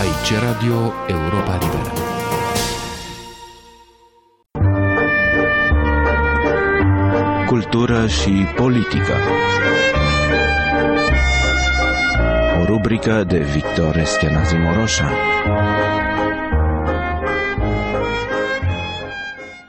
Aici Radio Europa Liberă. Cultură și politică. O rubrică de Victor Eschenazi Moroșa.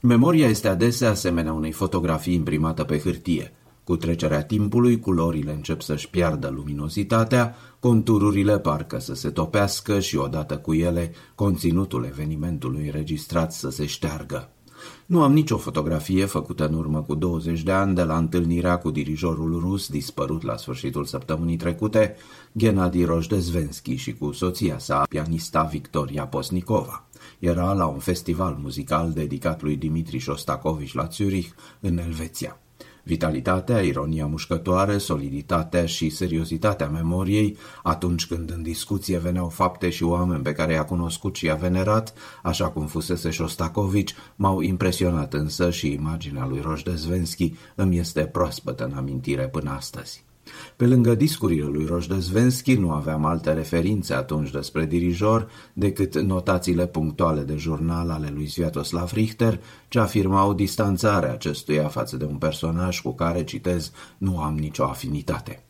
Memoria este adesea asemenea unei fotografii imprimată pe hârtie – cu trecerea timpului, culorile încep să-și piardă luminozitatea, contururile parcă să se topească și odată cu ele conținutul evenimentului înregistrat să se șteargă. Nu am nicio fotografie făcută în urmă cu 20 de ani de la întâlnirea cu dirijorul rus dispărut la sfârșitul săptămânii trecute, Gennady Rojdezvenski și cu soția sa, pianista Victoria Posnikova. Era la un festival muzical dedicat lui Dimitri Shostakovich la Zurich, în Elveția. Vitalitatea, ironia mușcătoare, soliditatea și seriozitatea memoriei, atunci când în discuție veneau fapte și oameni pe care i-a cunoscut și i-a venerat, așa cum fusese Shostakovich, m-au impresionat însă și imaginea lui Rojdezvenski îmi este proaspătă în amintire până astăzi. Pe lângă discurile lui Rojdezvenski nu aveam alte referințe atunci despre dirijor decât notațiile punctuale de jurnal ale lui Sviatoslav Richter, ce afirmau distanțarea acestuia față de un personaj cu care, citez, nu am nicio afinitate.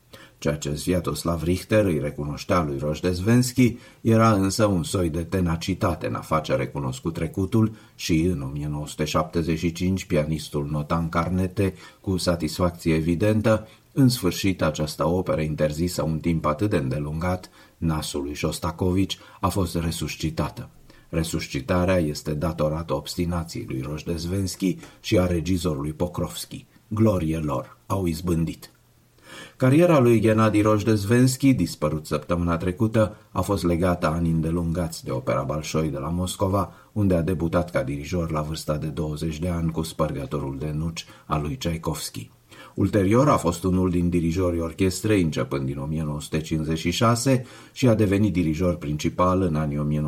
Ceea ce Sviatoslav Richter îi recunoștea lui Rojdezvenski era însă un soi de tenacitate în a face recunoscut trecutul și în 1975 pianistul Notan Carnete, cu satisfacție evidentă, în sfârșit, această operă interzisă un timp atât de îndelungat, nasul lui Shostakovich a fost resuscitată. Resuscitarea este datorată obstinației lui Rojdezvenski și a regizorului Pokrovski. Glorie lor, au izbândit. Cariera lui Gennady Rojdezvenski, dispărut săptămâna trecută, a fost legată ani îndelungați de opera Balșoi de la Moscova, unde a debutat ca dirijor la vârsta de 20 de ani cu spărgătorul de nuci al lui Tchaikovsky. Ulterior a fost unul din dirijorii orchestrei începând din 1956 și a devenit dirijor principal în anii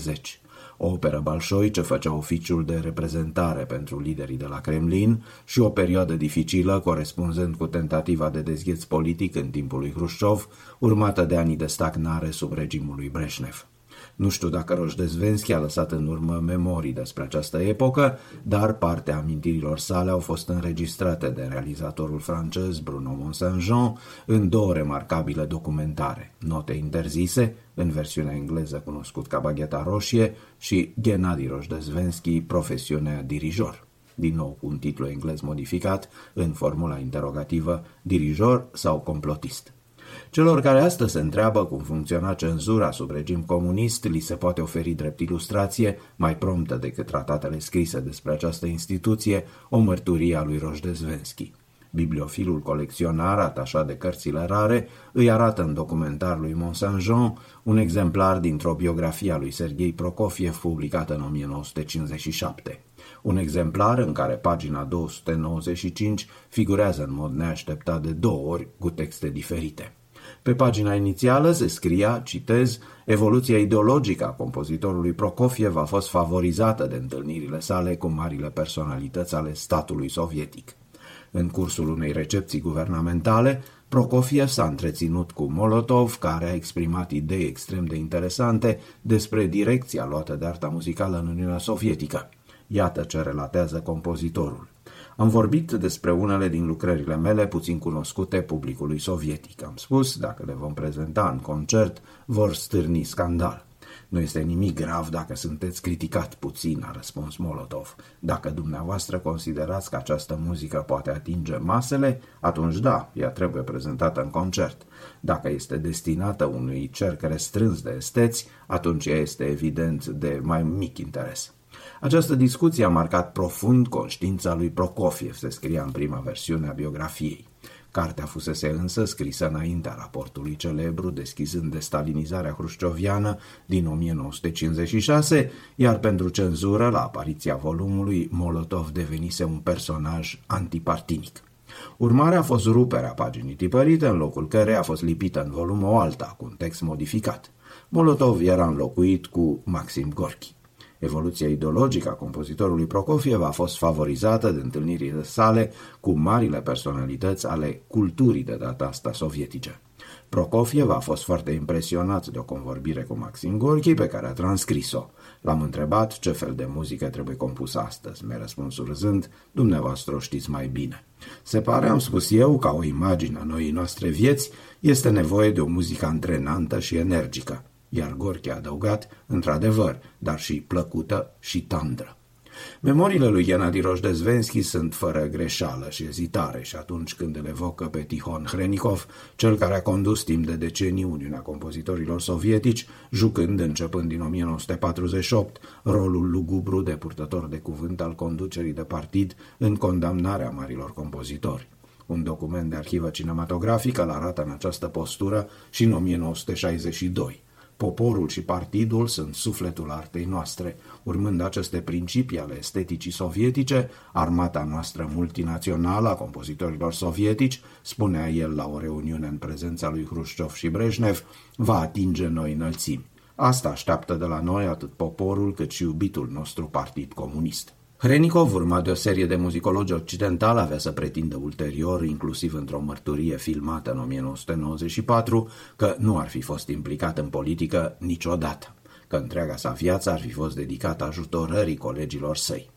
1965-70. O operă Balșoi ce făcea oficiul de reprezentare pentru liderii de la Kremlin și o perioadă dificilă corespunzând cu tentativa de dezgheț politic în timpul lui Hrușciov, urmată de anii de stagnare sub regimul lui Breșnev. Nu știu dacă Rojdezvenski a lăsat în urmă memorii despre această epocă, dar partea amintirilor sale au fost înregistrate de realizatorul francez Bruno Mont-Saint-Jean în două remarcabile documentare, Note interzise, în versiunea engleză cunoscut ca Bagheta Roșie, și Gennady Rojdezvenski, profesiunea dirijor din nou cu un titlu englez modificat, în formula interrogativă, dirijor sau complotist. Celor care astăzi se întreabă cum funcționa cenzura sub regim comunist, li se poate oferi drept ilustrație, mai promptă decât tratatele scrise despre această instituție, o mărturie a lui Rojdezvenski. Bibliofilul colecționar, atașat de cărțile rare, îi arată în documentar lui Mont-Saint-Jean un exemplar dintr-o biografie a lui Sergei Prokofiev publicată în 1957. Un exemplar în care pagina 295 figurează în mod neașteptat de două ori cu texte diferite. Pe pagina inițială se scria, citez, evoluția ideologică a compozitorului Prokofiev a fost favorizată de întâlnirile sale cu marile personalități ale statului sovietic. În cursul unei recepții guvernamentale, Prokofiev s-a întreținut cu Molotov, care a exprimat idei extrem de interesante despre direcția luată de arta muzicală în Uniunea Sovietică. Iată ce relatează compozitorul. Am vorbit despre unele din lucrările mele puțin cunoscute publicului sovietic. Am spus, dacă le vom prezenta în concert, vor stârni scandal. Nu este nimic grav dacă sunteți criticat puțin, a răspuns Molotov. Dacă dumneavoastră considerați că această muzică poate atinge masele, atunci da, ea trebuie prezentată în concert. Dacă este destinată unui cerc restrâns de esteți, atunci ea este evident de mai mic interes. Această discuție a marcat profund conștiința lui Prokofiev, se scria în prima versiune a biografiei. Cartea fusese însă scrisă înaintea raportului celebru, deschizând destalinizarea hrușcioviană din 1956, iar pentru cenzură, la apariția volumului, Molotov devenise un personaj antipartinic. Urmarea a fost ruperea paginii tipărite, în locul care a fost lipită în volum o alta, cu un text modificat. Molotov era înlocuit cu Maxim Gorki. Evoluția ideologică a compozitorului Prokofiev a fost favorizată de întâlnirile sale cu marile personalități ale culturii de data asta sovietice. Prokofiev a fost foarte impresionat de o convorbire cu Maxim Gorki pe care a transcris-o. L-am întrebat ce fel de muzică trebuie compusă astăzi. Mi-a răspuns râzând, dumneavoastră o știți mai bine. Se pare, am spus eu, ca o imagine a noii noastre vieți, este nevoie de o muzică antrenantă și energică. Iar Gorki a adăugat, într-adevăr, dar și plăcută și tandră. Memoriile lui Gennady Rojdezvenski sunt fără greșeală și ezitare și atunci când îl evocă pe Tihon Hrenikov, cel care a condus timp de decenii Uniunea Compozitorilor Sovietici, jucând începând din 1948 rolul lugubru de purtător de cuvânt al conducerii de partid în condamnarea marilor compozitori. Un document de arhivă cinematografică îl arată în această postură și în 1962. Poporul și partidul sunt sufletul artei noastre. Urmând aceste principii ale esteticii sovietice, armata noastră multinațională a compozitorilor sovietici, spunea el la o reuniune în prezența lui Hrușciov și Brejnev, va atinge noi înălțimi. Asta așteaptă de la noi atât poporul cât și iubitul nostru partid comunist. Hrenikov, urmat de o serie de muzicologi occidentali, avea să pretindă ulterior, inclusiv într-o mărturie filmată în 1994, că nu ar fi fost implicat în politică niciodată, că întreaga sa viață ar fi fost dedicată ajutorării colegilor săi.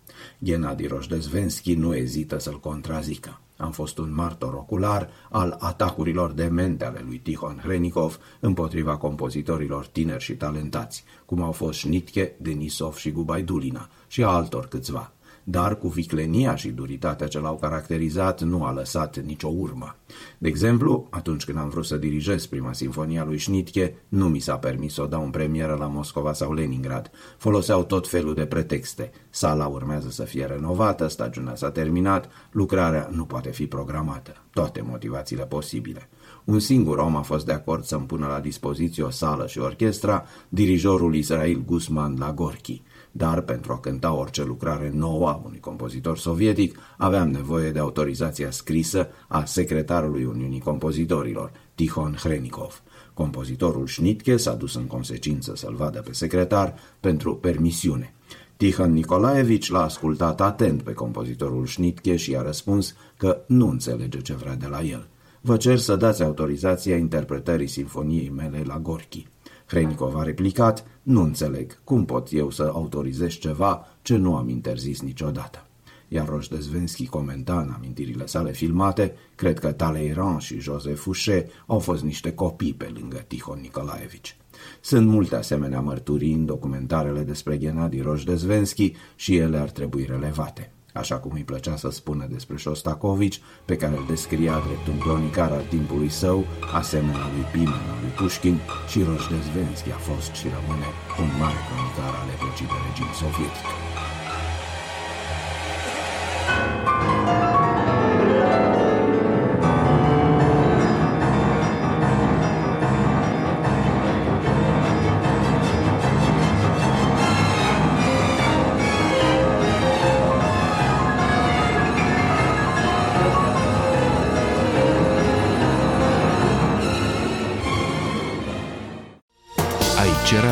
Gennady Rojdezvenski nu ezită să-l contrazică. Am fost un martor ocular al atacurilor demente ale lui Tihon Hrenikov împotriva compozitorilor tineri și talentați, cum au fost Schnitke, Denisov și Gubaidulina și altor câțiva dar cu viclenia și duritatea ce l-au caracterizat nu a lăsat nicio urmă. De exemplu, atunci când am vrut să dirigez prima sinfonia lui Schnitke, nu mi s-a permis să o dau în premieră la Moscova sau Leningrad. Foloseau tot felul de pretexte. Sala urmează să fie renovată, stagiunea s-a terminat, lucrarea nu poate fi programată. Toate motivațiile posibile. Un singur om a fost de acord să-mi pună la dispoziție o sală și orchestra, dirijorul Israel Guzman la Gorki dar pentru a cânta orice lucrare nouă a unui compozitor sovietic aveam nevoie de autorizația scrisă a secretarului Uniunii Compozitorilor, Tihon Hrenikov. Compozitorul Schnitke s-a dus în consecință să-l vadă pe secretar pentru permisiune. Tihon Nicolaevici l-a ascultat atent pe compozitorul Schnitke și i-a răspuns că nu înțelege ce vrea de la el. Vă cer să dați autorizația interpretării sinfoniei mele la Gorki. Hrenikov a replicat, nu înțeleg, cum pot eu să autorizez ceva ce nu am interzis niciodată. Iar Roșdezvenski comenta în amintirile sale filmate, cred că Talleyrand și Joseph Fouché au fost niște copii pe lângă Tihon Nicolaevici. Sunt multe asemenea mărturii în documentarele despre Gennady Roșdezvenski și ele ar trebui relevate așa cum îi plăcea să spună despre Shostakovich, pe care îl descria drept un cronicar al timpului său, asemenea lui Pimen, lui Pushkin și Roșdezvenski a fost și rămâne un mare cronicar al epocii de regim sovietic.